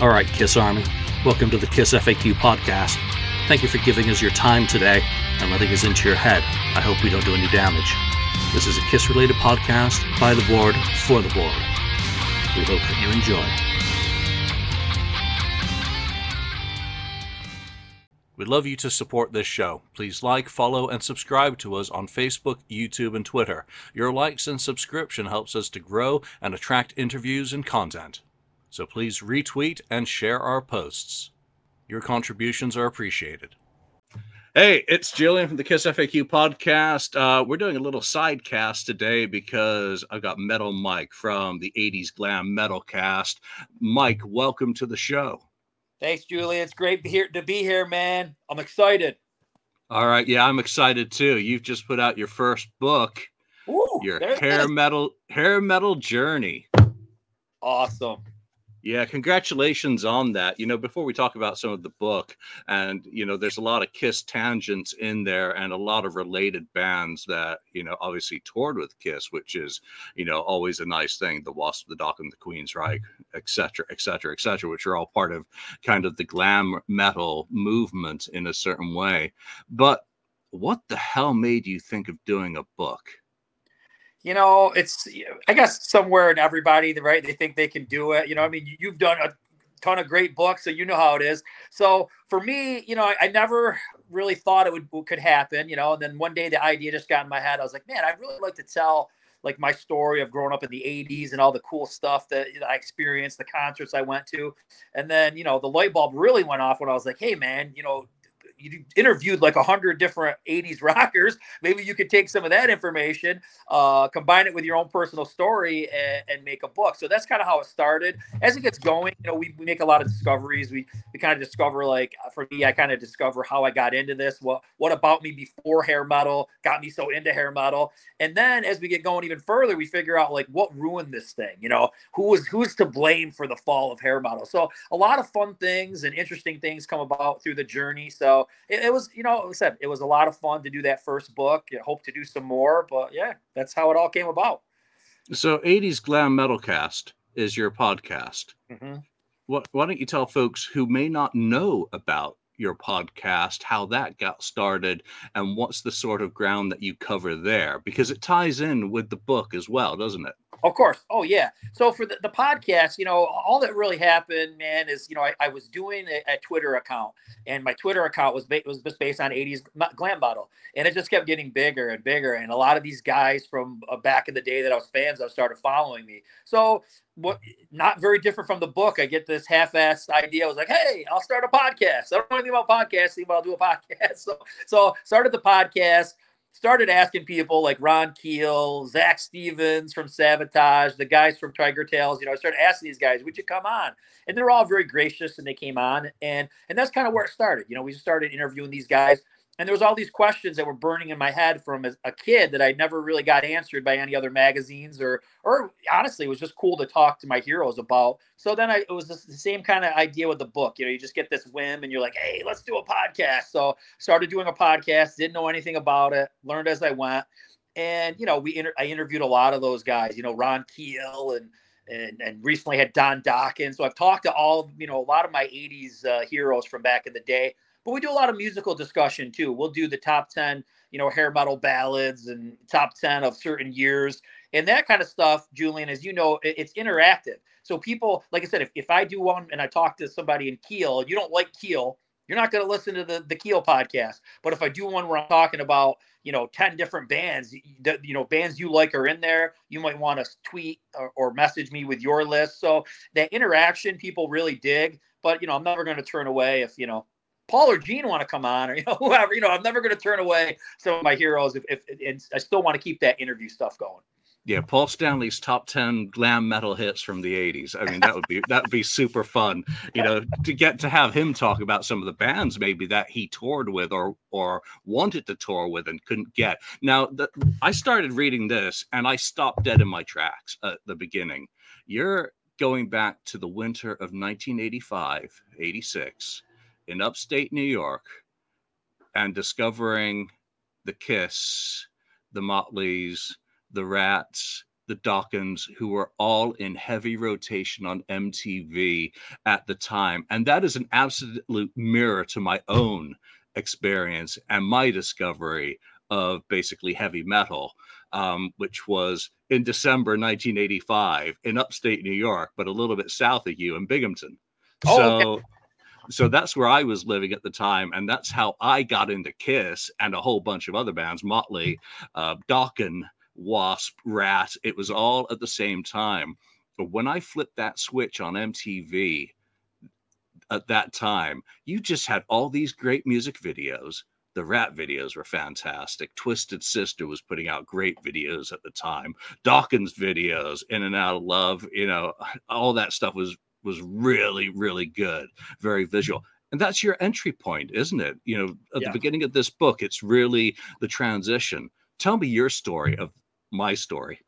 All right, Kiss Army, welcome to the Kiss FAQ podcast. Thank you for giving us your time today and letting us into your head. I hope we don't do any damage. This is a Kiss related podcast by the board for the board. We hope that you enjoy. We'd love you to support this show. Please like, follow, and subscribe to us on Facebook, YouTube, and Twitter. Your likes and subscription helps us to grow and attract interviews and content. So please retweet and share our posts. Your contributions are appreciated. Hey, it's Julian from the Kiss FAQ podcast. Uh, we're doing a little side cast today because I've got Metal Mike from the 80s Glam Metal Cast. Mike, welcome to the show. Thanks, Julian. It's great to, hear, to be here, man. I'm excited. All right. Yeah, I'm excited too. You've just put out your first book, Ooh, your hair metal hair metal journey. Awesome. Yeah, congratulations on that. You know, before we talk about some of the book, and you know, there's a lot of Kiss tangents in there, and a lot of related bands that you know obviously toured with Kiss, which is you know always a nice thing. The Wasp, the Dokken, and the Queensryche, etc., etc., etc., which are all part of kind of the glam metal movement in a certain way. But what the hell made you think of doing a book? You know, it's I guess somewhere in everybody, right? They think they can do it. You know, I mean, you've done a ton of great books, so you know how it is. So for me, you know, I, I, never really thought it would could happen. You know, and then one day the idea just got in my head. I was like, man, I'd really like to tell like my story of growing up in the 80s and all the cool stuff that I experienced, the concerts I went to. And then, you know, the light bulb really went off when I was like, hey, man, you know, you interviewed like a hundred different 80s rockers. Maybe you could take some of that information, uh, combine it with your own personal story and, and make a book. So that's kind of how it started. As it gets going, you know, we, we make a lot of discoveries. We, we kind of discover like, for me, I kind of discover how I got into this. What, what about me before hair metal got me so into hair metal? And then as we get going even further, we figure out like what ruined this thing, you know, who was, who's to blame for the fall of hair metal. So a lot of fun things and interesting things come about through the journey. So it, it, was, you know, like I said, it was a lot of fun to do that first book. I hope to do some more, but yeah, that's how it all came about. So, 80s Glam Metal Cast is your podcast. Mm-hmm. What, why don't you tell folks who may not know about your podcast, how that got started, and what's the sort of ground that you cover there? Because it ties in with the book as well, doesn't it? Of course. Oh, yeah. So for the, the podcast, you know, all that really happened, man, is, you know, I, I was doing a, a, Twitter account and my Twitter account was, ba- was just based on 80s glam metal. And it just kept getting bigger and bigger. And a lot of these guys from uh, back in the day that I was fans of started following me. So what not very different from the book. I get this half-assed idea. I was like, hey, I'll start a podcast. I don't know anything about podcasting, but I'll do a podcast. So so started the podcast, started asking people like Ron Keel, Zach Stevens from Savatage, the guys from Tigertailz. You know, I started asking these guys, would you come on? And they're all very gracious and they came on. And and that's kind of where it started. You know, we started interviewing these guys and there was all these questions that were burning in my head from a, kid that I never really got answered by any other magazines or or honestly it was just cool to talk to my heroes about. So then I it was the same kind of idea with the book. You know, you just get this whim and you're like, hey, let's do a podcast. So started doing a podcast, didn't know anything about it, learned as I went. And you know, we inter- I interviewed a lot of those guys, you know, Ron Keel and and, and recently had Don Dokken. So I've talked to all, you know, a lot of my 80s uh, heroes from back in the day but we do a lot of musical discussion too. We'll do the top 10, you know, hair metal ballads and top 10 of certain years and that kind of stuff, Julian, as you know, it's interactive. So people, like I said, if, if I do one and I talk to somebody in Keel, you don't like Keel, you're not going to listen to the, the Keel podcast. But if I do one where I'm talking about, you know, 10 different bands, that, you know, bands you like are in there, you might want to tweet or, or message me with your list. So that interaction people really dig. But, you know, I'm never going to turn away if, you know, Paul or Gene want to come on, or you know, whoever, you know, I'm never going to turn away some of my heroes if, if I still want to keep that interview stuff going. Yeah, Paul Stanley's top ten glam metal hits from the '80s. I mean, that would be that would be super fun. You know, to get to have him talk about some of the bands maybe that he toured with or or wanted to tour with and couldn't get. Now, the, I started reading this and I stopped dead in my tracks at the beginning. You're going back to the winter of 1985, 86 in upstate New York and discovering the Kiss, the Motleys, the Ratts, the Dokkens, who were all in heavy rotation on MTV at the time. And that is an absolute mirror to my own experience and my discovery of basically heavy metal, um, which was in December 1985 in upstate New York, but a little bit south of you in Binghamton. Oh, so, okay. So that's where I was living at the time, and that's how I got into Kiss and a whole bunch of other bands, Motley, uh, Dokken, Wasp, Ratt. It was all at the same time. But when I flipped that switch on MTV at that time, you just had all these great music videos. The Ratt videos were fantastic. Twisted Sister was putting out great videos at the time. Dokken's videos, In and Out of Love, you know, all that stuff was was really really good, very visual. And that's your entry point, isn't it? You know, at yeah. the beginning of this book, it's really the transition. Tell me your story of my story.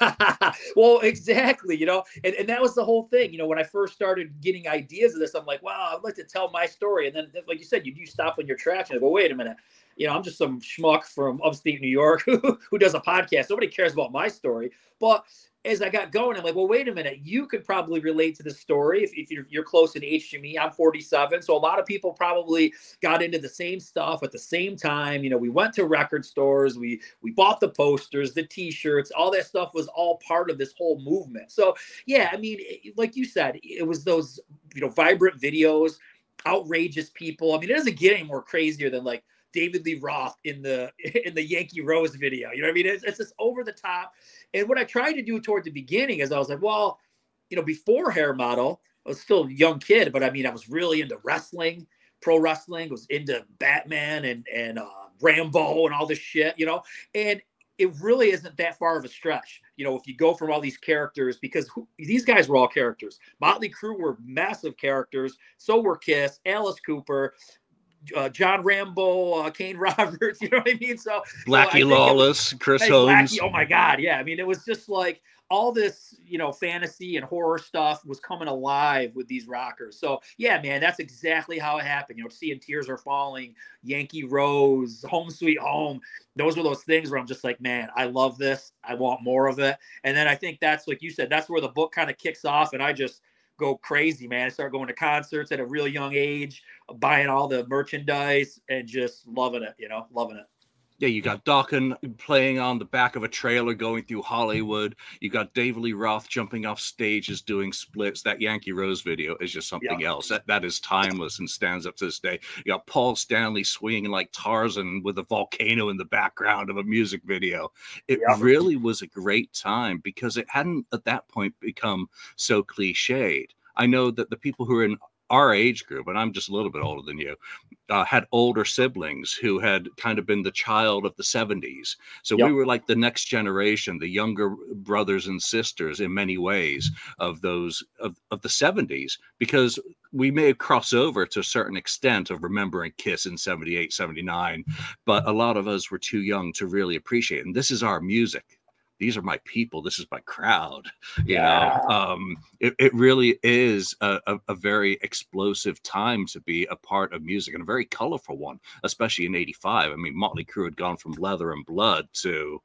well, exactly, you know, and, and that was the whole thing. You know, when I first started getting ideas of this, I'm like, wow, I'd like to tell my story. And then, like you said, you do stop in your tracks and go, wait a minute, you know, I'm just some schmuck from upstate New York who, who does a podcast. Nobody cares about my story. But as I got going, I'm like, well, wait a minute. You could probably relate to the story if, if you're, you're close in age to me. I'm 47. So a lot of people probably got into the same stuff at the same time. You know, we went to record stores, we we bought the posters, the t-shirts, all that stuff was all part of this whole movement. So yeah, I mean, like you said, it was those, you know, vibrant videos, outrageous people. I mean, it doesn't get any more crazier than like David Lee Roth in the in the Yankee Rose video. You know what I mean? It's, it's just over the top. And what I tried to do toward the beginning is I was like, well, you know, before hair metal, I was still a young kid, but I mean, I was really into wrestling, pro wrestling, was into Batman and and uh, Rambo and all this shit, you know. And it really isn't that far of a stretch, you know, if you go from all these characters, because who, these guys were all characters. Motley Crue were massive characters. So were Kiss, Alice Cooper, uh, John Rambo, uh, Kane Roberts. You know what I mean? So Blackie so Lawless, was, Chris hey, Holmes. Blackie, oh my God, yeah. I mean, it was just like all this, you know, fantasy and horror stuff was coming alive with these rockers. So yeah, man, that's exactly how it happened. You know, seeing Tears Are Falling, Yankee Rose, Home Sweet Home. Those were those things where I'm just like, man, I love this. I want more of it. And then I think that's like you said, that's where the book kind of kicks off, and I just go crazy, man. I started going to concerts at a real young age, buying all the merchandise and just loving it, you know, loving it yeah, you got Dokken playing on the back of a trailer going through Hollywood. You got David Lee Roth jumping off stages doing splits. That Yankee Rose video is just something yeah. else. That that is timeless and stands up to this day. You got Paul Stanley swinging like Tarzan with a volcano in the background of a music video. It yeah. really was a great time because it hadn't at that point become so cliched. I know that the people who are in our age group, and I'm just a little bit older than you, uh, had older siblings who had kind of been the child of the 70s. So yep. we were like the next generation, the younger brothers and sisters in many ways of those of, of the 70s, because we may have crossed over to a certain extent of remembering Kiss in 78, 79, but a lot of us were too young to really appreciate it. And this is our music these are my people this is my crowd you yeah. know um, it, it really is a, a, a, very explosive time to be a part of music and a very colorful one especially in 85 i mean motley crue had gone from leather and blood to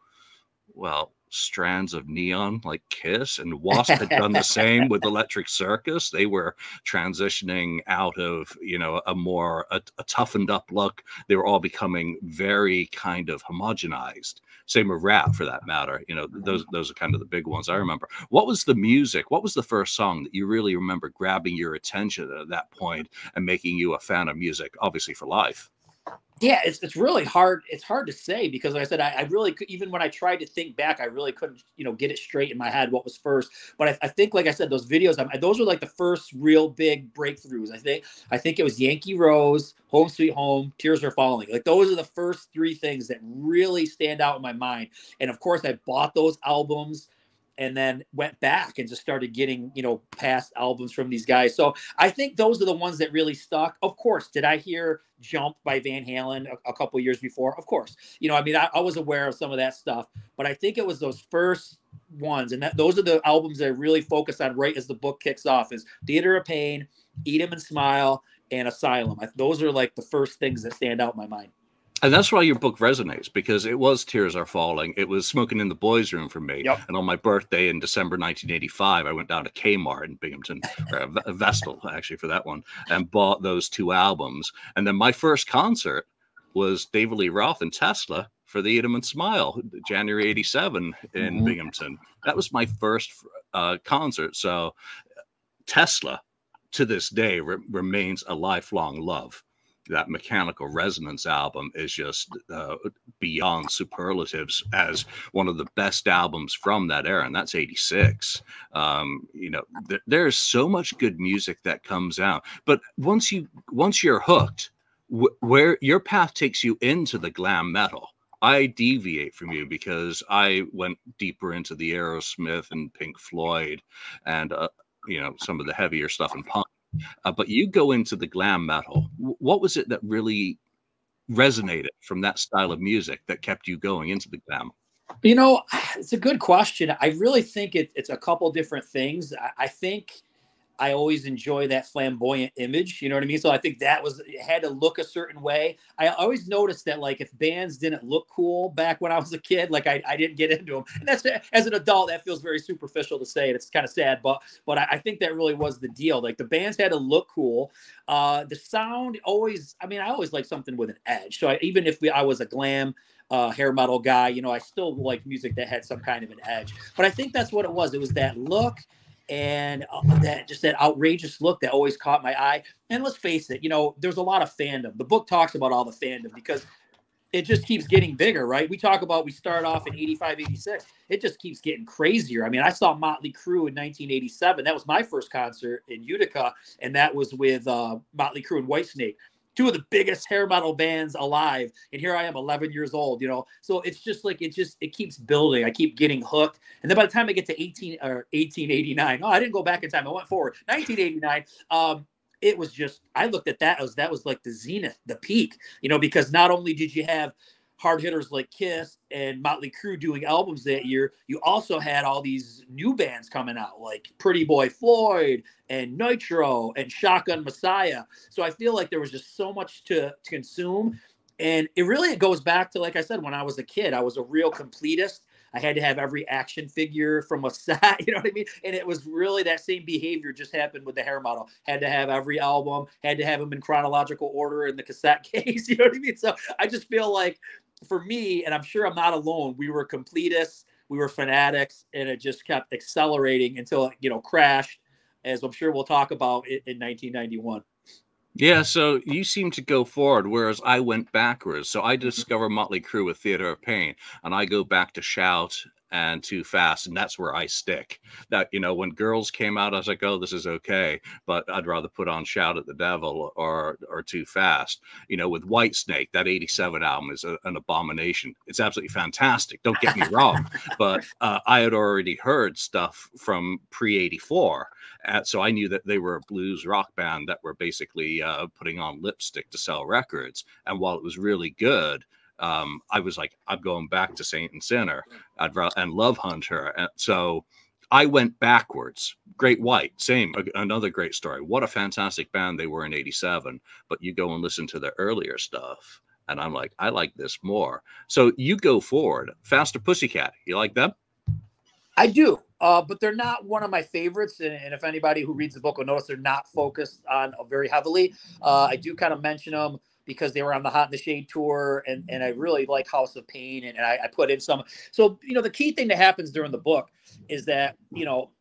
well strands of neon like Kiss and Wasp had done the same with Electric Circus. They were transitioning out of, you know, a more a, a, toughened up look. They were all becoming very kind of homogenized. Same with Ratt for that matter. You know, those those are kind of the big ones I remember. What was the music? What was the first song that you really remember grabbing your attention at that point and making you a fan of music, obviously for life? Yeah, it's, it's really hard. It's hard to say because like I said, I, I really could, even when I tried to think back, I really couldn't, you know, get it straight in my head what was first. But I, I think, like I said, those videos, I, those were like the first real big breakthroughs. I think, I think it was Yankee Rose, Home Sweet Home, Tears Are Falling. Like those are the first three things that really stand out in my mind. And of course, I bought those albums and then went back and just started getting you know past albums from these guys. So i think those are the ones that really stuck. Of course did i hear jump by van halen a, a couple years before? Of course. You know i mean I, I, was aware of some of that stuff but i think it was those first ones and that those are the albums that I really focus on right as the book kicks off is theater of pain eat 'em and smile and asylum. I, those are like the first things that stand out in my mind And that's why your book resonates because it was Tears Are Falling. It was Smoking in the Boys Room for me. Yep. And on my birthday in December 1985, I went down to Kmart in Binghamton, or Vestal actually for that one, and bought those two albums. And then my first concert was David Lee Roth and Tesla for the Eat 'em and Smile, January 87 in mm-hmm. Binghamton. That was my first uh, concert. So Tesla to this day re- remains a lifelong love that mechanical resonance album is just uh, beyond superlatives as one of the best albums from that era and that's 86 um, you know th- there's so much good music that comes out but once you once you're hooked wh- where your path takes you into the glam metal. I deviate from you because I went deeper into the Aerosmith and Pink Floyd and uh, you know some of the heavier stuff in punk uh, but you go into the glam metal. What was it that really resonated from that style of music that kept you going into the glam? You know, it's a good question. I really think it, it's a couple different things. I, I think I always enjoy that flamboyant image. You know what I mean? So I think that was it had to look a certain way. I always noticed that like if bands didn't look cool back when I was a kid, like I, I didn't get into them. And that's as an adult, that feels very superficial to say. And it's kind of sad, but but I, I think that really was the deal. Like the bands had to look cool. Uh, the sound always. I mean, I always like something with an edge. So I, even if we, I was a glam uh, hair metal guy, you know, I still like music that had some kind of an edge. But I think that's what it was. It was that look and uh, that just that outrageous look that always caught my eye. And let's face it, you know, there's a lot of fandom. The book talks about all the fandom because it just keeps getting bigger, right? We talk about we start off in 85, 86. It just keeps getting crazier. I mean, I saw Motley Crue in 1987. That was my first concert in Utica, and that was with uh, Motley Crue and Whitesnake two of the biggest hair metal bands alive and here i am 11 years old you know? So it's just like it just it keeps building. I keep getting hooked. And then by the time i get to 18 or 1889 oh i didn't go back in time. I went forward. 1989 um it was just i looked at that as that was like the zenith the peak you know because not only did you have hard hitters like Kiss and Motley Crue doing albums that year, you also had all these new bands coming out like Pretty Boy Floyd and Nitro and Shotgun Messiah. So I feel like there was just so much to, to consume. And it really it goes back to, like I said, when I was a kid, I was a real completist. I had to have every action figure from a set, you know what I mean? And it was really that same behavior just happened with the hair metal. Had to have every album, had to have them in chronological order in the cassette case, you know what I mean? So I just feel like for me, and I'm sure I'm not alone, we were completists, we were fanatics, and it just kept accelerating until it, you know crashed, as I'm sure we'll talk about in, in 1991. Yeah, so you seem to go forward, whereas I went backwards. So I mm-hmm. discover Motley Crue with Theater of Pain, and I go back to Shout and Too Fast, and that's where I stick. That you know, when Girls came out, I was like, oh, this is okay, but I'd rather put on Shout at the Devil or or Too Fast. You know, with Whitesnake, that '87 album is a, an abomination. It's absolutely fantastic. Don't get me wrong, but uh, I had already heard stuff from pre '84, so I knew that they were a blues rock band that were basically uh, putting on lipstick to sell records. And while it was really good, um, I was like, I'm going back to Saint and Sinner I'd rather, and Love Hunter. And so I went backwards. Great White, same, another great story. What a fantastic band they were in 87. But you go and listen to their earlier stuff. And I'm like, I like this more. So you go forward. Faster Pussycat. You like them? I do. Uh, but they're not one of my favorites. And, and, if anybody who reads the book will notice, they're not focused on very heavily. Uh, I do kind of mention them because they were on the Hot in the Shade tour, and and I really like House of Pain, and, and I, I put in some. So you know, the key thing that happens during the book is that you know,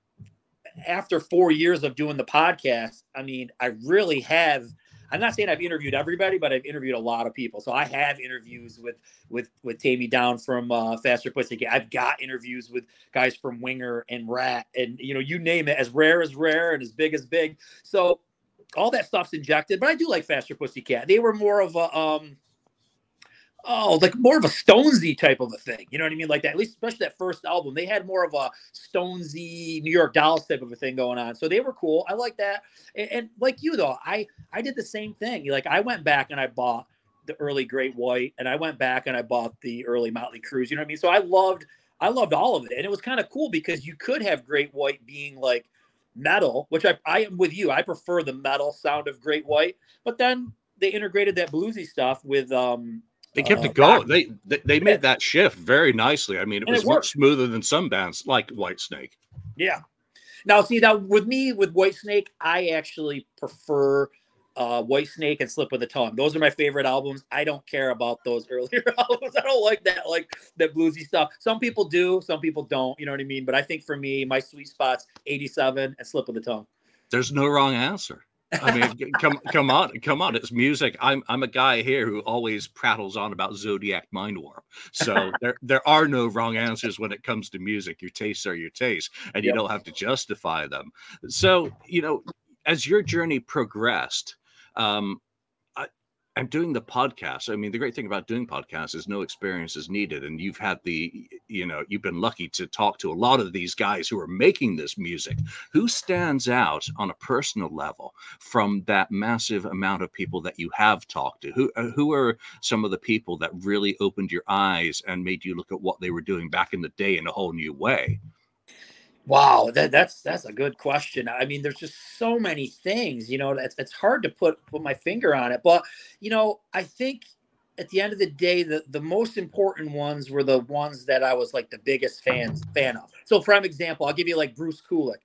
after four years of doing the podcast, I mean, I really have. I'm not saying I've interviewed everybody, but I've interviewed a lot of people. So I have interviews with with with Taime Downe from uh, Faster Pussycat. I've got interviews with guys from Winger and Ratt, and you know, you name it, as rare as rare and as big as big. So all that stuff's injected, but I do like Faster Pussycat. They were more of a um oh, like more of a Stonesy type of a thing. You know what I mean? Like that, at least especially that first album. They had more of a Stonesy New York Dolls type of a thing going on. So they were cool. I like that. And, and like you though, I I did the same thing. Like I went back and I bought the early Great White, and I went back and I bought the early Motley Crues. You know what I mean? So I loved I loved all of it, and it was kind of cool because you could have Great White being like metal, which I, I am with you. I prefer the metal sound of Great White, but then they integrated that bluesy stuff with um, They kept uh, it going. They they, they made that shift very nicely. I mean, it was it much smoother than some bands like Whitesnake. Yeah. Now, see, now with me with Whitesnake, I actually prefer uh, Whitesnake and Slip of the Tongue. Those are my favorite albums. I don't care about those earlier albums. I don't like that like that bluesy stuff. Some people do, some people don't. You know what I mean? But I think for me, my sweet spots 87 and Slip of the Tongue. There's no wrong answer. I mean, come come on, come on! It's music. I'm I'm a guy here who always prattles on about Zodiac Mindwarp. So there there are no wrong answers when it comes to music. Your tastes are your tastes, and you yep. don't have to justify them. So you know, as your journey progressed, um, I'm doing the podcast. I mean, the great thing about doing podcasts is no experience is needed. And you've had the, you know, you've been lucky to talk to a lot of these guys who are making this music. Who stands out on a personal level from that massive amount of people that you have talked to? Who, uh, who are some of the people that really opened your eyes and made you look at what they were doing back in the day in a whole new way? Wow, that, that's that's a good question. I mean, there's just so many things, you know. It's it's hard to put put my finger on it, but you know, I think at the end of the day, the the most important ones were the ones that I was like the biggest fans fan of. So, for example, I'll give you like Bruce Kulick.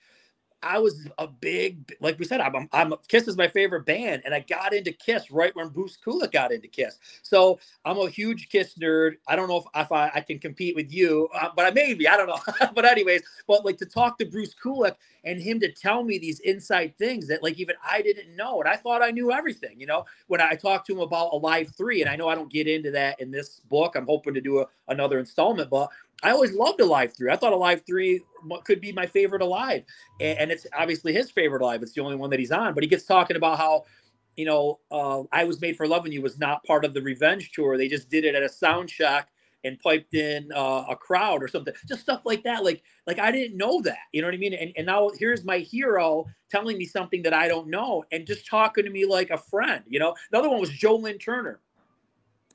I was a big, like we said, I'm, I'm Kiss is my favorite band, and I got into Kiss right when Bruce Kulick got into Kiss. So I'm a huge Kiss nerd. I don't know if, if I, I can compete with you, uh, but I maybe I don't know. but anyways, but like to talk to Bruce Kulick and him to tell me these inside things that like even I didn't know, and I thought I knew everything. You know, when I talked to him about Alive Three, and I know I don't get into that in this book. I'm hoping to do a, another installment, but I always loved Alive 3. I thought Alive 3 could be my favorite Alive. And, and, it's obviously his favorite Alive. It's the only one that he's on. But he gets talking about how, you know, uh, I Was Made for Loving You was not part of the Revenge tour. They just did it at a sound check and piped in uh, a crowd or something. Just stuff like that. Like, like I didn't know that. You know what I mean? And, and now here's my hero telling me something that I don't know and just talking to me like a friend. You know, another one was Joe Lynn Turner.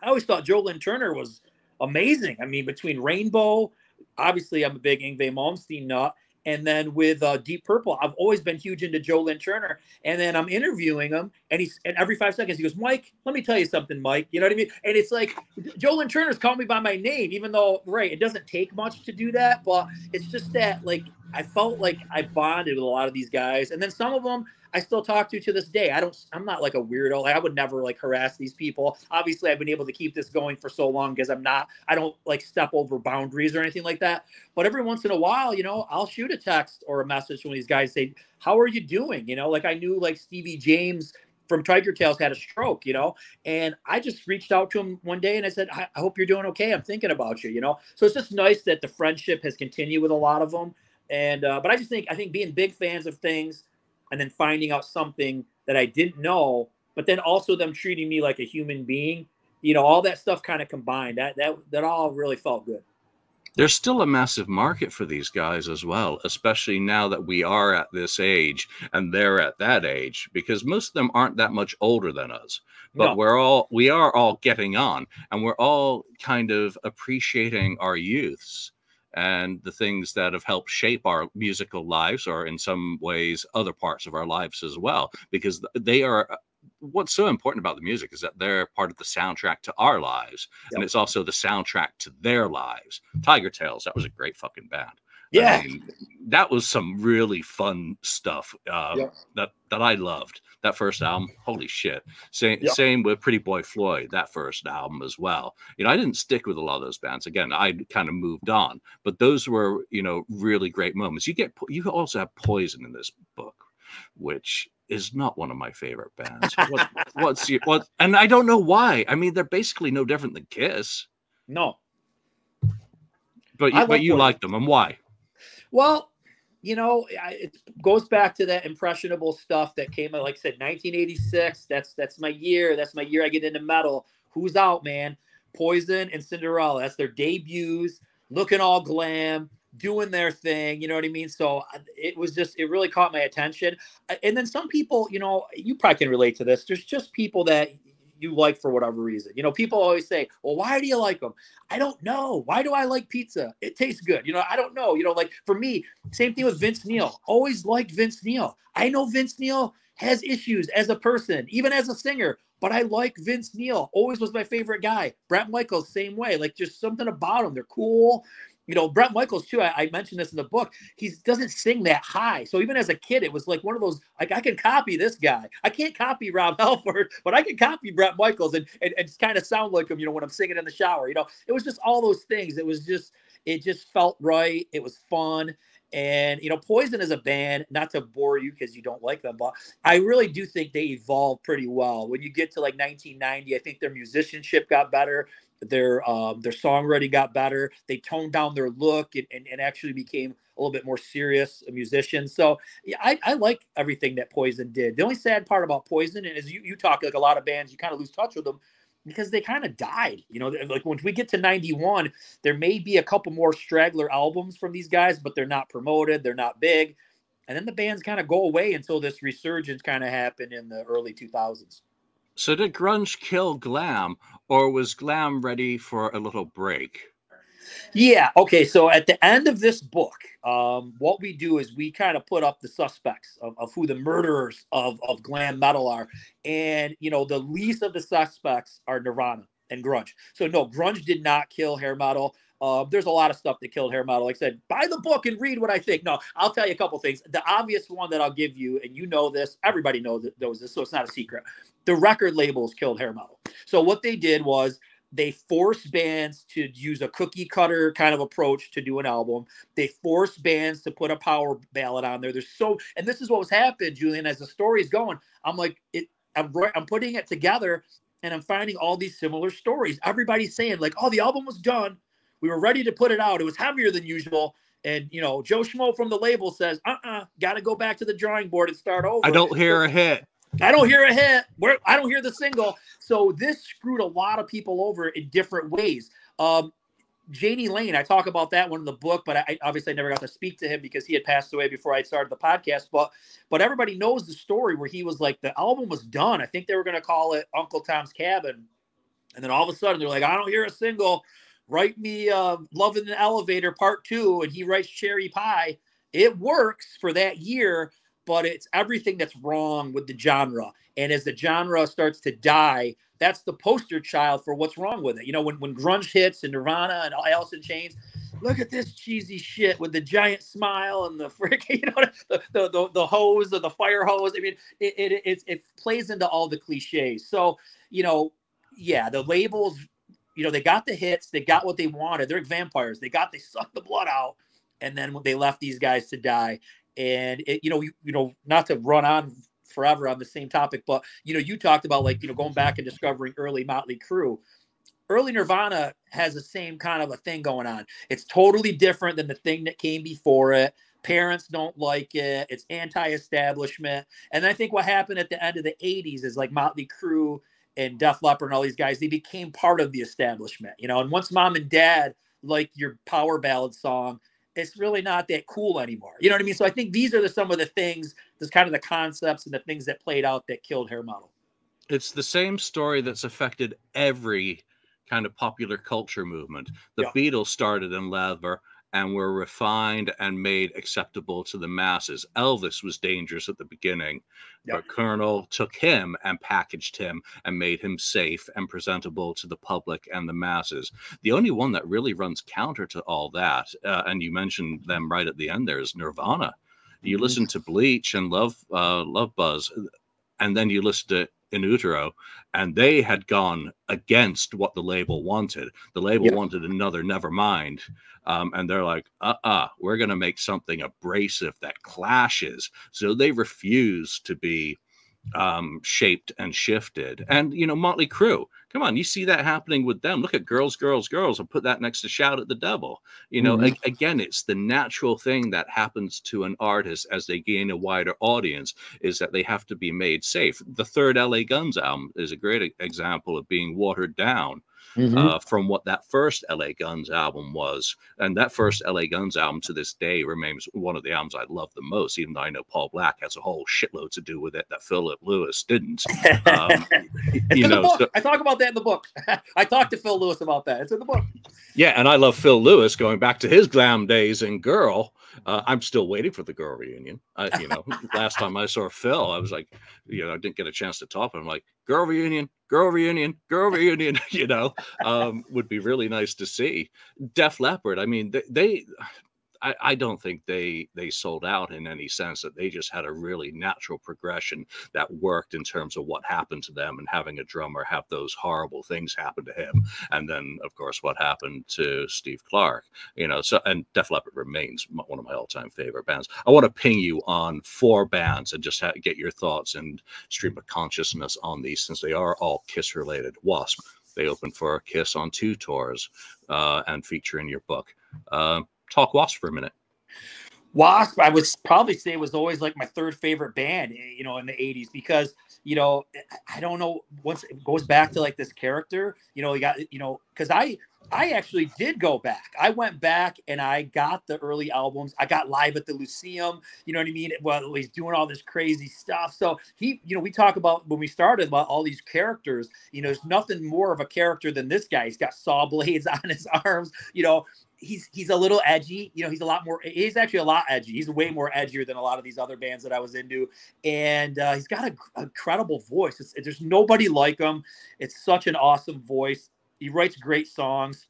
I always thought Joe Lynn Turner was – amazing. I mean, between Rainbow, obviously I'm a big Yngwie Malmsteen nut, and then with uh, Deep Purple, I've always been huge into Joe Lynn Turner. And then I'm interviewing him, and he's and every five seconds he goes, "Mike, let me tell you something, Mike." You know what I mean? And it's like Joe Lynn Turner's called me by my name, even though right, it doesn't take much to do that, but it's just that like I felt like I bonded with a lot of these guys, and then some of them I still talk to to this day. I don't. I'm not like a weirdo. Like I would never like harass these people. Obviously, I've been able to keep this going for so long because I'm not. I don't like step over boundaries or anything like that. But every once in a while, you know, I'll shoot a text or a message when these guys say, "How are you doing?" You know, like I knew like Stevie James from Tigertailz had a stroke, you know, and I just reached out to him one day and I said, I, I hope you're doing okay. I'm thinking about you, you know. So it's just nice that the friendship has continued with a lot of them. And uh, but I just think I think being big fans of things and then finding out something that I didn't know, but then also them treating me like a human being. You know, all that stuff kind of combined. That that that all really felt good. There's still a massive market for these guys as well, especially now that we are at this age and they're at that age, because most of them aren't that much older than us. But no. we're all we are all getting on, and we're all kind of appreciating our youths and the things that have helped shape our musical lives, or in some ways, other parts of our lives as well, because they are. Uh, what's so important about the music is that they're part of the soundtrack to our lives, yep. and it's also the soundtrack to their lives. Tigertailz, that was a great fucking band. Yeah, I mean, that was some really fun stuff uh, yep. that that I loved. That first album, holy shit! Same yep. same with Pretty Boy Floyd, that first album as well. You know, I didn't stick with a lot of those bands. Again, I kind of moved on, but those were you know really great moments. You get you also have Poison in this book, which is not one of my favorite bands. What, what's your, what? And I don't know why. I mean, they're basically no different than Kiss. No. But you, but you like them, and why? Well, you know, it goes back to that impressionable stuff that came out. Like I said, 1986. That's that's my year. That's my year. I get into metal. Who's out, man? Poison and Cinderella. That's their debuts. Looking all glam, doing their thing. You know what I mean? So uh, it was just it really caught my attention. And then some people, you know, you probably can relate to this. There's just people that you like for whatever reason. You know, people always say, "Well, why do you like them?" I don't know. Why do I like pizza? It tastes good. You know, I don't know. You know, like for me, same thing with Vince Neil. Always liked Vince Neil. I know Vince Neil has issues as a person, even as a singer. but I like Vince Neil. Always was my favorite guy. Bret Michaels, same way. Like just something about them. They're cool. You know, Bret Michaels too. I, I mentioned this in the book. He doesn't sing that high. So even as a kid, it was like one of those. Like I can copy this guy. I can't copy Rob Halford, but I can copy Bret Michaels and and, and kind of sound like him. You know, when I'm singing in the shower. You know, it was just all those things. It was just it just felt right. It was fun. And you know, Poison is a band, not to bore you because you don't like them, but I really do think they evolved pretty well. When you get to like 1990, I think their musicianship got better, their um, their songwriting got better. They toned down their look and, and, and actually became a little bit more serious musicians. So yeah, I, I like everything that Poison did. The only sad part about Poison and is you you talk like a lot of bands, you kind of lose touch with them because they kind of died. You know, like when we get to 91, there may be a couple more straggler albums from these guys, but they're not promoted, they're not big. And then the bands kind of go away until this resurgence kind of happened in the early 2000s. So did grunge kill glam, or was glam ready for a little break? Yeah. Okay. So at the end of this book, um, what we do is we kind of put up the suspects of, of who the murderers of, of glam metal are. And, you know, the least of the suspects are Nirvana and grunge. So, no, grunge did not kill hair metal. Uh, there's a lot of stuff that killed hair metal. Like I said, buy the book and read what I think. No, I'll tell you a couple things. The obvious one that I'll give you, and you know this, everybody knows, knows this, so it's not a secret. The record labels killed hair metal. So what they did was they force bands to use a cookie cutter kind of approach to do an album. They force bands to put a power ballad on there. There's so, and this is what was happening, Julian, as the story is going. I'm like, it, I'm, I'm putting it together and I'm finding all these similar stories. Everybody's saying, like, oh, the album was done. We were ready to put it out. It was heavier than usual. And, you know, Joe Schmo from the label says, uh uh-uh, uh, got to go back to the drawing board and start over. I don't hear a hit. I don't hear a hit. Where I don't hear the single. So this screwed a lot of people over in different ways. Um, Jani Lane, I talk about that one in the book, but I obviously never got to speak to him because he had passed away before I started the podcast. But but everybody knows the story where he was like the album was done. I think they were going to call it Uncle Tom's Cabin, and then all of a sudden they're like, I don't hear a single. Write me uh, "Love in the Elevator" Part Two, and he writes "Cherry Pie." It works for that year, but it's everything that's wrong with the genre. And as the genre starts to die, that's the poster child for what's wrong with it. You know, when, when grunge hits and Nirvana and Alice in Chains, look at this cheesy shit with the giant smile and the frick, you know, the, the, the, the hose or the fire hose. I mean, it, it, it, it plays into all the cliches. So, you know, yeah, the labels, you know, they got the hits, they got what they wanted. They're vampires. They got, they sucked the blood out. And then they left these guys to die and it, you know, you, you know, not to run on forever on the same topic, but you know, you talked about like you know going back and discovering early Motley Crue. Early Nirvana has the same kind of a thing going on. It's totally different than the thing that came before it. Parents don't like it. It's anti-establishment. And I think what happened at the end of the 80s is like Motley Crue and Def Leppard and all these guys, they became part of the establishment, you know. And once mom and dad like your power ballad song, it's really not that cool anymore. You know what I mean? So I think these are the, some of the things, this kind of the concepts and the things that played out that killed hair metal. It's the same story that's affected every kind of popular culture movement. The yeah. Beatles started in leather and were refined and made acceptable to the masses. Elvis was dangerous at the beginning, yep. but Colonel took him and packaged him and made him safe and presentable to the public and the masses. The only one that really runs counter to all that, uh, and you mentioned them right at the end there, is Nirvana. You mm-hmm. listen to Bleach and Love uh, Love Buzz, and then you listen to in utero and they had gone against what the label wanted. The label wanted another nevermind um, and they're like uh-uh we're going to make something abrasive that clashes. So they refuse to be um, shaped and shifted. And you know, Motley Crue, come on, you see that happening with them. Look at Girls, Girls, Girls, and put that next to Shout at the Devil. You know, mm-hmm. a- again, it's the natural thing that happens to an artist as they gain a wider audience is that they have to be made safe. The third LA Guns album is a great example of being watered down mm-hmm. uh, from what that first LA Guns album was. And that first LA Guns album to this day remains one of the albums I love the most, even though I know Paul Black has a whole shitload to do with it that Philip Lewis didn't. Um, you know, so, I talk about that in the book. I talked to Phil Lewis about that. It's in the book. Yeah, and I love Phil Lewis going back to his glam days in Girl. Uh, I'm still waiting for the Girl reunion. I, you know, last time I saw Phil, I was like, you know, I didn't get a chance to talk. I'm like, girl reunion, girl reunion, girl reunion, you know, um, would be really nice to see. Def Leppard, I mean, they, they I, I, don't think they they sold out in any sense that they just had a really natural progression that worked in terms of what happened to them and having a drummer have those horrible things happen to him. And then of course what happened to Steve Clark you know so and Def Leppard remains one of my all-time favorite bands. I want to ping you on four bands and just get your thoughts and stream of consciousness on these since they are all Kiss related Wasp they opened for Kiss on two tours uh, and feature in your book. Uh, talk Wasp for a minute. Wasp, I would probably say was always like my third favorite band, eh, you know, in the 80s because, you know, I don't know, once it goes back to like this character, you know, you got, you know, because I, I actually did go back. I went back and I got the early albums. I got live at the Lyceum. You know what I mean? Well, he's doing all this crazy stuff. So he, you know, we talk about when we started about all these characters. You know, there's nothing more of a character than this guy. He's got saw blades on his arms. You know, he's he's a little edgy. You know, he's a lot more. He's actually a lot edgy. He's way more edgier than a lot of these other bands that I was into, and uh, he's got a, incredible voice. It's, there's nobody like him. It's such an awesome voice. He writes great songs.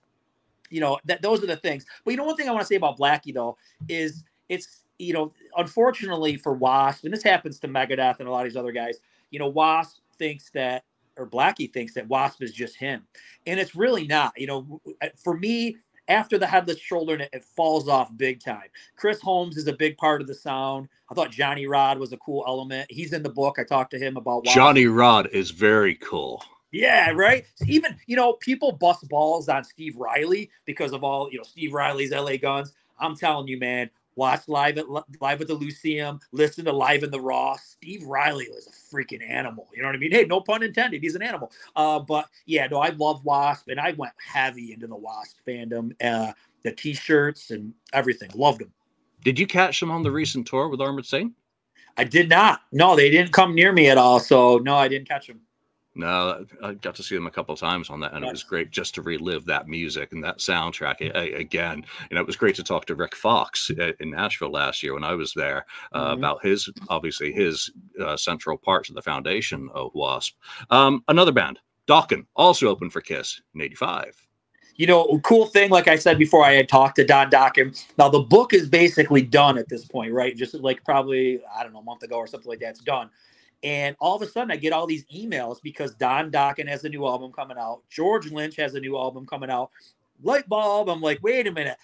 You know, that those are the things. But you know, one thing I want to say about Blackie though is it's you know, unfortunately for Wasp, and this happens to Megadeth and a lot of these other guys. You know, Wasp thinks that or Blackie thinks that Wasp is just him, and it's really not. You know, for me, after the headless children, it, it falls off big time. Chris Holmes is a big part of the sound. I thought Johnny Rod was a cool element. He's in the book. I talked to him about. Johnny Rod is very cool. Yeah, right. Even you know, people bust balls on Steve Riley because of all you know Steve Riley's LA Guns. I'm telling you, man, watch live at live at the Lyceum, listen to live in the Raw. Steve Riley was a freaking animal. You know what I mean? Hey, no pun intended. He's an animal. Uh, but yeah, no, I love Wasp, and I went heavy into the Wasp fandom. Uh, the T-shirts and everything, loved them. Did you catch them on the recent tour with Armored Saint? I did not. No, they didn't come near me at all. So no, I didn't catch them. No, I got to see them a couple of times on that, and nice. it was great just to relive that music and that soundtrack again. And it was great to talk to Rik Fox in Nashville last year when I was there uh, mm-hmm. about his, obviously, his uh, central parts of the foundation of Wasp. Um, another band, Dokken, also opened for Kiss in '85 you know, cool thing, like I said before, I had talked to Don Dokken. Now the book is basically done at this point, right? Just like probably, I don't know, a month ago or something like that. It's done. And all of a sudden, I get all these emails because Don Dokken has a new album coming out. George Lynch has a new album coming out. Light bulb. I'm like, wait a minute.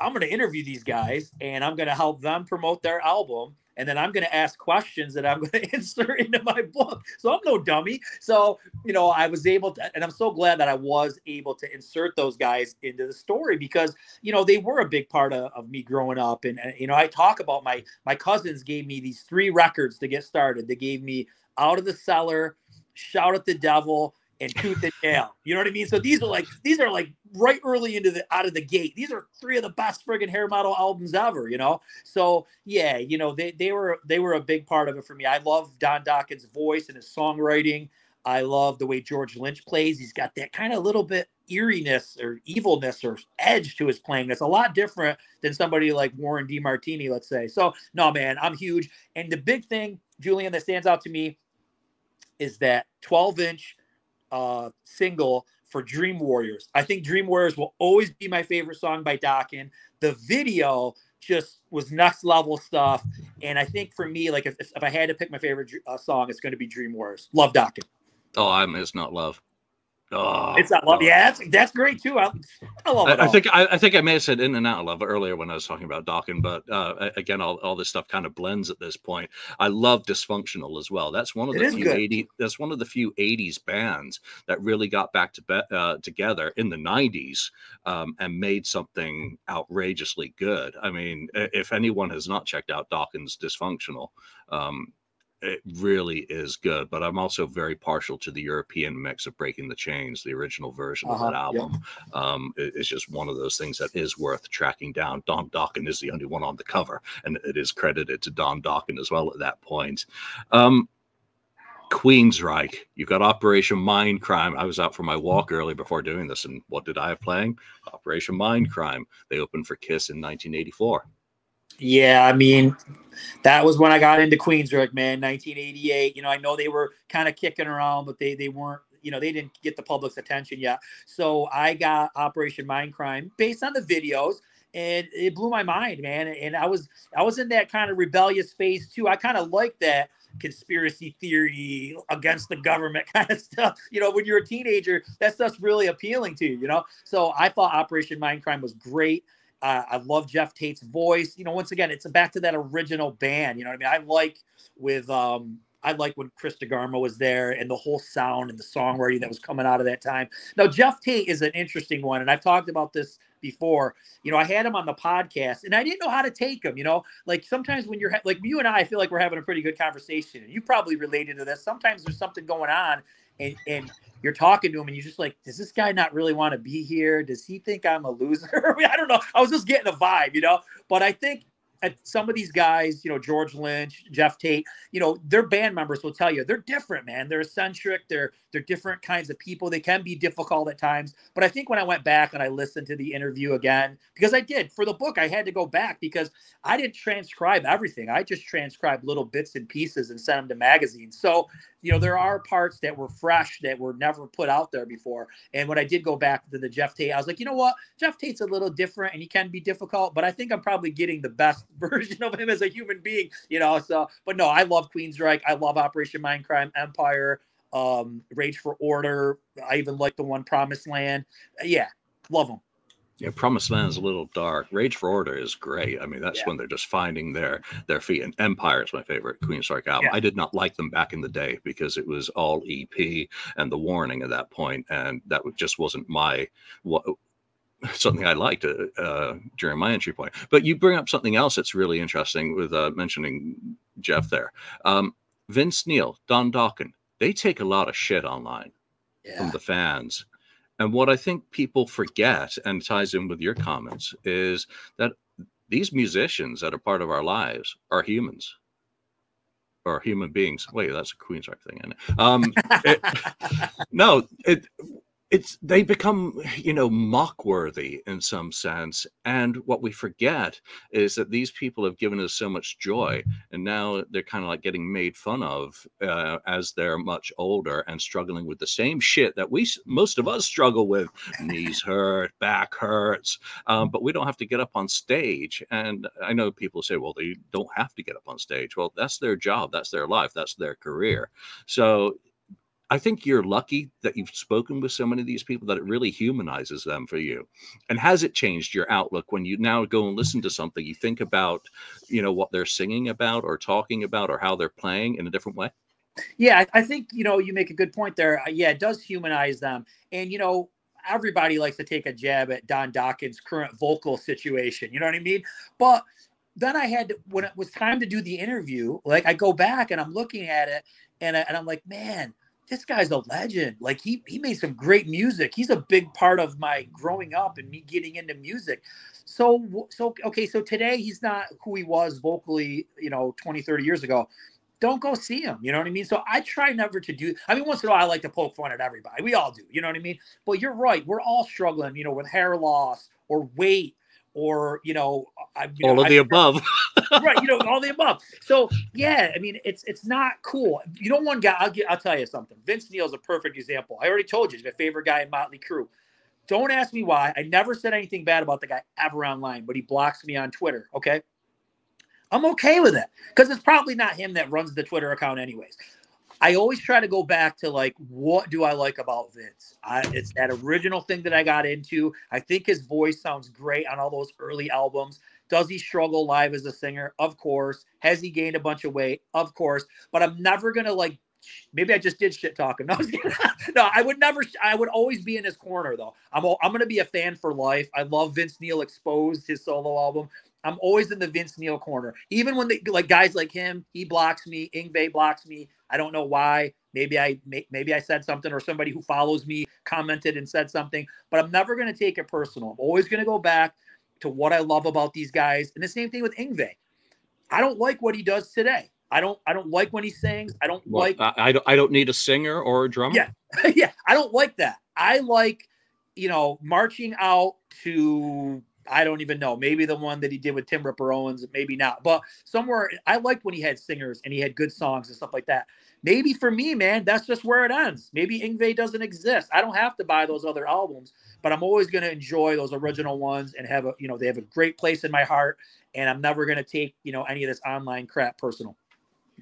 I'm going to interview these guys and I'm going to help them promote their album and then I'm going to ask questions that I'm going to insert into my book. So I'm no dummy. So, you know, I was able to, and I'm so glad that I was able to insert those guys into the story because, you know, they were a big part of, of me growing up. And, and, you know, I talk about my, my cousins gave me these three records to get started. They gave me Out of the Cellar, Shout at the Devil, and Tooth and Nail. You know what I mean? So these are like these are like right early into the out of the gate. These are three of the best friggin' hair metal albums ever, you know? So yeah, you know, they they were they were a big part of it for me. I love Don Dokken's voice and his songwriting. I love the way George Lynch plays. He's got that kind of little bit eeriness or evilness or edge to his playing that's a lot different than somebody like Warren DeMartini, let's say. So no, man, I'm huge. And the big thing, Julian, that stands out to me is that 12 inch uh, single for Dream Warriors. I think Dream Warriors will always be my favorite song by Dokken. The video just was next level stuff. And I think for me, like if, if I had to pick my favorite uh, song, it's going to be Dream Warriors. Love Dokken. Oh, I miss not love. Oh, it's not love. Yeah, that's, that's great too. I, I love it. I, I think I, I, think I may have said in and out of love earlier when I was talking about Dokkens, but uh, again, all, all this stuff kind of blends at this point. I love Dysfunctional as well. That's one of the few eighty. That's one of the few '80s bands that really got back to be, uh, together in the '90s um, and made something outrageously good. I mean, if anyone has not checked out Dokken's Dysfunctional, um, it really is good. But I'm also very partial to the European mix of Breaking the Chains, the original version uh-huh, of that album. Um, it, it's just one of those things that is worth tracking down. Don Dokken is the only one on the cover, and it is credited to Don Dokken as well at that point. Um, Queensryche, you've got Operation Mindcrime. I was out for my walk early before doing this, and what did I have playing? Operation Mindcrime. They opened for Kiss in 1984. Yeah, I mean, that was when I got into Queensryche, man, 1988. You know, I know they were kind of kicking around, but they they weren't, you know, they didn't get the public's attention yet. So I got Operation Mindcrime based on the videos, and it blew my mind, man. And I was I was in that kind of rebellious phase too. I kind of like that conspiracy theory against the government kind of stuff. You know, when you're a teenager, that stuff's really appealing to you, you know? So I thought Operation Mindcrime was great. Uh, I love Geoff Tate's voice. You know, once again, it's back to that original band. You know what I mean? I like with um I like when Chris DeGarmo was there and the whole sound and the songwriting that was coming out of that time. Now, Geoff Tate is an interesting one, and I've talked about this before. You know, I had him on the podcast, and I didn't know how to take him. You know, like sometimes when you're like you and I, I feel like we're having a pretty good conversation. You probably related to this. Sometimes there's something going on, and and you're talking to him and you're just like, does this guy not really want to be here? Does he think I'm a loser? I, mean, I don't know. I was just getting a vibe, you know. But I think at some of these guys, you know, George Lynch, Geoff Tate, you know, their band members will tell you they're different, man. They're eccentric. They're they're different kinds of people. They can be difficult at times. But I think when I went back and I listened to the interview again, because I did for the book, I had to go back because I didn't transcribe everything. I just transcribed little bits and pieces and sent them to magazines. So you know, there are parts that were fresh that were never put out there before. And when I did go back to the Geoff Tate, I was like, you know what? Geoff Tate's a little different and he can be difficult, but I think I'm probably getting the best version of him as a human being, you know. So, but no, I love Queensryche. I love Operation Mindcrime, Empire, um, Rage for Order. I even like the one Promised Land. Yeah, love them. Yeah, Promised Land is a little dark. Rage for Order is great. I mean, that's yeah. when they're just finding their their feet. And Empire is my favorite Queensryche album. Yeah. I did not like them back in the day because it was all EP and the Warning at that point, and that just wasn't my what something I liked uh, uh, during my entry point. But you bring up something else that's really interesting with uh, mentioning Geoff there. Um, Vince Neil, Don Dokken, they take a lot of shit online yeah. from the fans and what I think people forget and ties in with your comments is that these musicians that are part of our lives are humans or human beings. Wait, that's a Queensryche thing. Um, it, no, it, it's they become you know mock worthy in some sense. And what we forget is that these people have given us so much joy and now they're kind of like getting made fun of uh, as they're much older and struggling with the same shit that we most of us struggle with. Knees hurt back hurts um, but we don't have to get up on stage. And i know people say well they don't have to get up on stage. Well that's their job. That's their life. That's their career. So I think you're lucky that you've spoken with so many of these people that it really humanizes them for you. And has it changed your outlook when you now go and listen to something? You think about, you know, what they're singing about or talking about or how they're playing in a different way? Yeah, I think, you know, you make a good point there. Uh, yeah, it does humanize them. And, you know, everybody likes to take a jab at Don Dokken's current vocal situation. You know what I mean? But then I had to, when it was time to do the interview, like I go back and I'm looking at it and, I, and I'm like, man, this guy's a legend. Like he he made some great music. He's a big part of my growing up and me getting into music. So so okay, so today he's not who he was vocally, you know, 20, 30 years ago. Don't go see him. You know what I mean? So I try never to do. I mean, once in a while I like to poke fun at everybody. We all do. You know what I mean? But you're right. We're all struggling, you know, with hair loss or weight or you know, I, you all know, of the above. right, you know, all the above. So yeah, I mean, it's it's not cool. You know, one guy. I'll get. I'll tell you something. Vince Neil's a perfect example. I already told you he's my favorite guy in Motley Crue. Don't ask me why. I never said anything bad about the guy ever online, but he blocks me on Twitter. Okay. I'm okay with it because it's probably not him that runs the Twitter account, anyways. I always try to go back to like, what do I like about Vince? I, it's that original thing that I got into. I think his voice sounds great on all those early albums. Does he struggle live as a singer? Of course. Has he gained a bunch of weight? Of course. But I'm never gonna like. Maybe I just did shit talk him. No, no, I would never. I would always be in his corner though. I'm. I'm gonna be a fan for life. I love Vince Neil exposed his solo album. I'm always in the Vince Neil corner. Even when they like guys like him, he blocks me. Yngwie blocks me. I don't know why. Maybe I maybe I said something or somebody who follows me commented and said something, but I'm never going to take it personal. I'm always going to go back to what I love about these guys. And the same thing with Yngwie. I don't like what he does today. I don't I don't like when he sings. I don't well, like I, I don't I don't need a singer or a drummer. Yeah. yeah. I don't like that. I like, you know, marching out to I don't even know. Maybe the one that he did with Tim Ripper Owens, maybe not. But somewhere I liked when he had singers and he had good songs and stuff like that. Maybe for me, man, that's just where it ends. Maybe Yngwie doesn't exist. I don't have to buy those other albums, but I'm always going to enjoy those original ones and have a, you know, they have a great place in my heart. And I'm never going to take, you know, any of this online crap personal.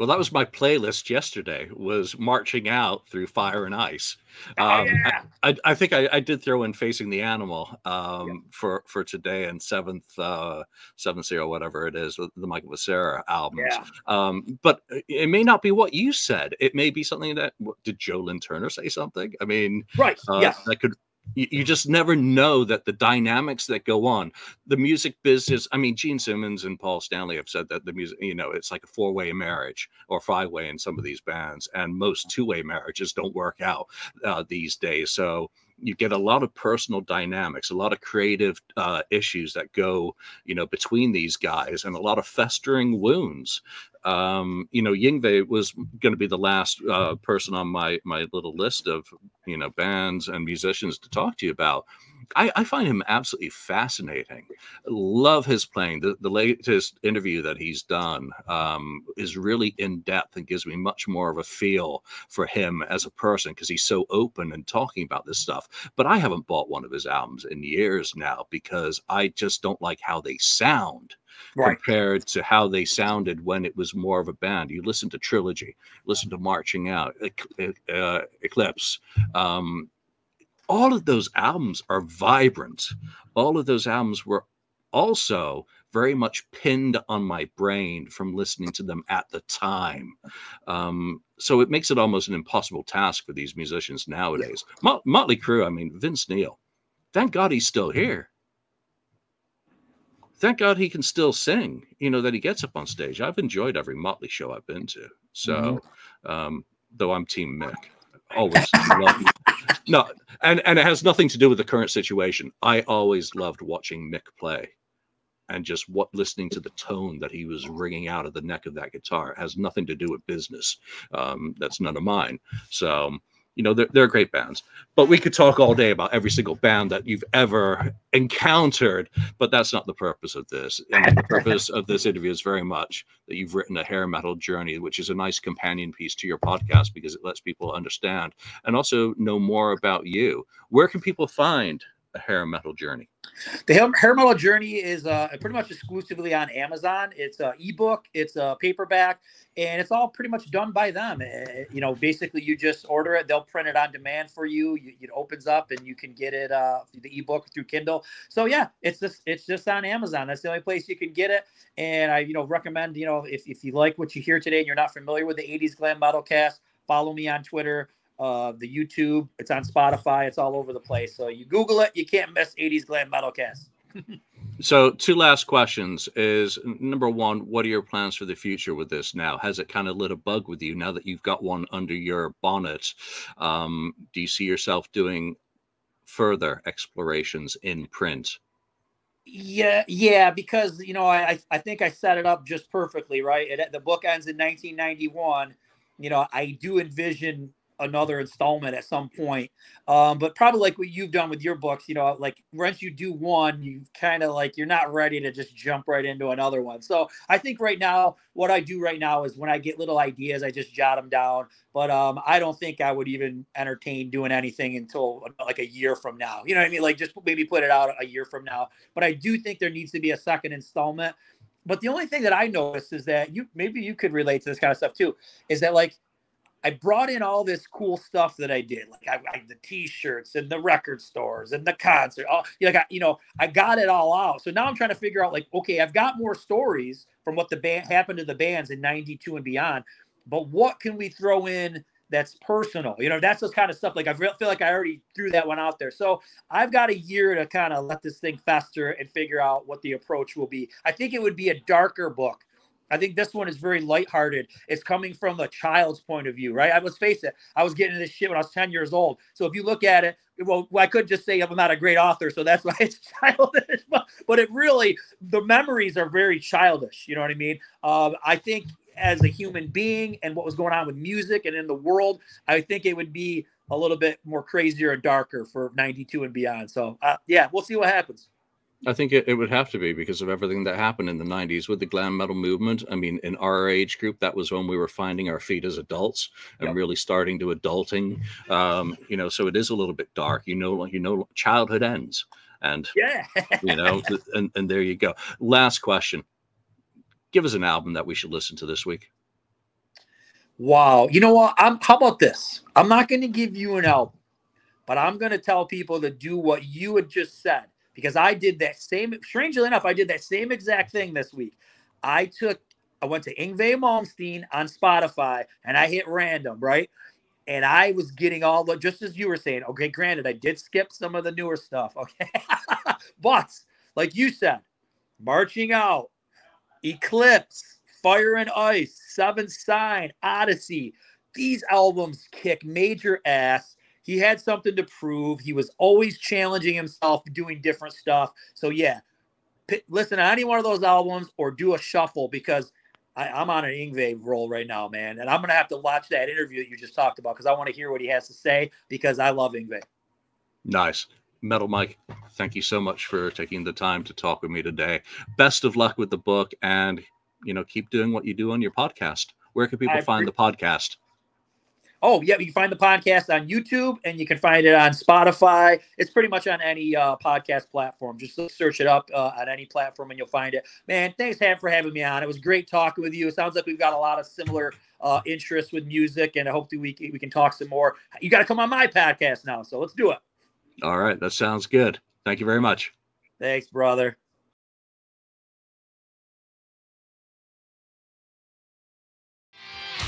Well, that was my playlist yesterday. Was marching out through fire and ice. Oh, Um, yeah. I, I think I, I did throw in facing the animal um, for for today and seventh uh, seventh zero whatever it is the Michael Vescera albums. Yeah. Um, but it may not be what you said. It may be something that did Joe Lynn Turner say something? I mean, Right. uh, yes. that could you, you just never know that the dynamics that go on. The music business i mean gene simmons and paul stanley have said that the music you know it's like a four-way marriage or five-way in some of these bands and most two-way marriages don't work out uh, these days. So you get a lot of personal dynamics a lot of creative uh, issues that go you know between these guys and a lot of festering wounds. Um, you know Yngwie was going to be the last uh, person on my my little list of you know bands and musicians to talk to you about I, I find him absolutely fascinating. Love his playing. The, the latest interview that he's done um, is really in depth and gives me much more of a feel for him as a person because he's so open and talking about this stuff. But I haven't bought one of his albums in years now because I just don't like how they sound Right. compared to how they sounded when it was more of a band. You listen to Trilogy, listen to Marching Out, uh, Eclipse. Um, all of those albums are vibrant. All of those albums were also very much pinned on my brain from listening to them at the time. Um, so it makes it almost an impossible task for these musicians nowadays. Mot- Motley Crue, I mean, Vince Neil, thank God he's still here. Thank God he can still sing, you know, that he gets up on stage. I've enjoyed every Motley show I've been to. So, um, though I'm Team Mick, always love no, and and it has nothing to do with the current situation. I always loved watching Mick play, and just what listening to the tone that he was ringing out of the neck of that guitar. It has nothing to do with business. Um, that's none of mine. So you know they're, they're great bands. But we could talk all day about every single band that you've ever encountered but that's not the purpose of this. Mean, the purpose of this interview is very much that you've written a hair metal journey which is a nice companion piece to your podcast because it lets people understand and also know more about you. Where can people find hair metal journey The Hair, Metal Journey is uh, pretty much exclusively on Amazon. It's a ebook, it's a paperback, and it's all pretty much done by them. Uh, you know, basically, you just order it; they'll print it on demand for you. you it opens up, and you can get it uh, the ebook through Kindle. So yeah, it's just it's just on Amazon. That's the only place you can get it. And I, you know, recommend you know if if you like what you hear today and you're not familiar with the '80s Glam Metal Cast, follow me on Twitter uh, the YouTube. It's on Spotify. It's all over the place. So you Google it, you can't miss 80s Glam Metalcast. so two last questions is number one what are your plans for the future with this now has it kind of lit a bug with you now that you've got one under your bonnet um, do you see yourself doing further explorations in print Yeah, yeah, because you know I I think I set it up just perfectly, right? It, the book ends in 1991. You know, I do envision another installment at some point. Um, but probably like what you've done with your books, you know, like once you do one, you kind of like you're not ready to just jump right into another one. So I think right now, what I do right now is when I get little ideas, I just jot them down. But um, I don't think I would even entertain doing anything until like a year from now. You know what I mean? Like just maybe put it out a year from now. But I do think there needs to be a second installment. But the only thing that I noticed is that you maybe you could relate to this kind of stuff too, is that like I brought in all this cool stuff that I did, like I, I the T-shirts and the record stores and the concert. All like I, you know, I got it all out. So now I'm trying to figure out, like, okay, I've got more stories from what the band happened to the bands in '92 and beyond, but what can we throw in that's personal? You know, that's this kind of stuff. Like I feel like I already threw that one out there. So I've got a year to kind of let this thing fester and figure out what the approach will be. I think it would be a darker book I think this one is very lighthearted. It's coming from a child's point of view, right? I let's face it, I was getting into this shit when I was 10 years old. So if you look at it, well, I could just say I'm not a great author, so that's why it's childish. But, but it really, the memories are very childish. You know what I mean? Um, I think as a human being and what was going on with music and in the world, I think it would be a little bit more crazier and darker for 92 and beyond. So uh, yeah, we'll see what happens. I think it, it would have to be because of everything that happened in the 90s with the glam metal movement. I mean, in our age group, that was when we were finding our feet as adults and yep. really starting to adulting. Um, you know, so it is a little bit dark. You know, you know, childhood ends. And, yeah, you know, and, and there you go. Last question. Give us an album that we should listen to this week. Wow. You know what? I'm how about this? I'm not going to give you an album, but I'm going to tell people to do what you had just said because I did that same strangely enough, I did that same exact thing this week. I took I went to Yngwie Malmsteen on Spotify and I hit random, right? And I was getting all the just as you were saying, okay, granted, I did skip some of the newer stuff, okay. but like you said, marching out, Eclipse, Fire and Ice, Seventh Sign, Odyssey. These albums kick major ass. He had something to prove. He was always challenging himself, doing different stuff. So yeah, p- listen to any one of those albums or do a shuffle because I, am on an Yngwie roll right now, man. And I'm gonna have to watch that interview that you just talked about because I want to hear what he has to say because I love Yngwie. Nice. Metal Mike, thank you so much for taking the time to talk with me today. Best of luck with the book and you know, keep doing what you do on your podcast. Where can people I find the podcast? Oh, yeah, you can find the podcast on YouTube and you can find it on Spotify. It's pretty much on any uh, podcast platform. Just search it up uh, on any platform and you'll find it. Man, thanks Ham, for having me on. It was great talking with you. It sounds like we've got a lot of similar uh, interests with music, and I hope we we can talk some more. You got to come on my podcast now, so let's do it. All right, that sounds good. Thank you very much. Thanks, brother.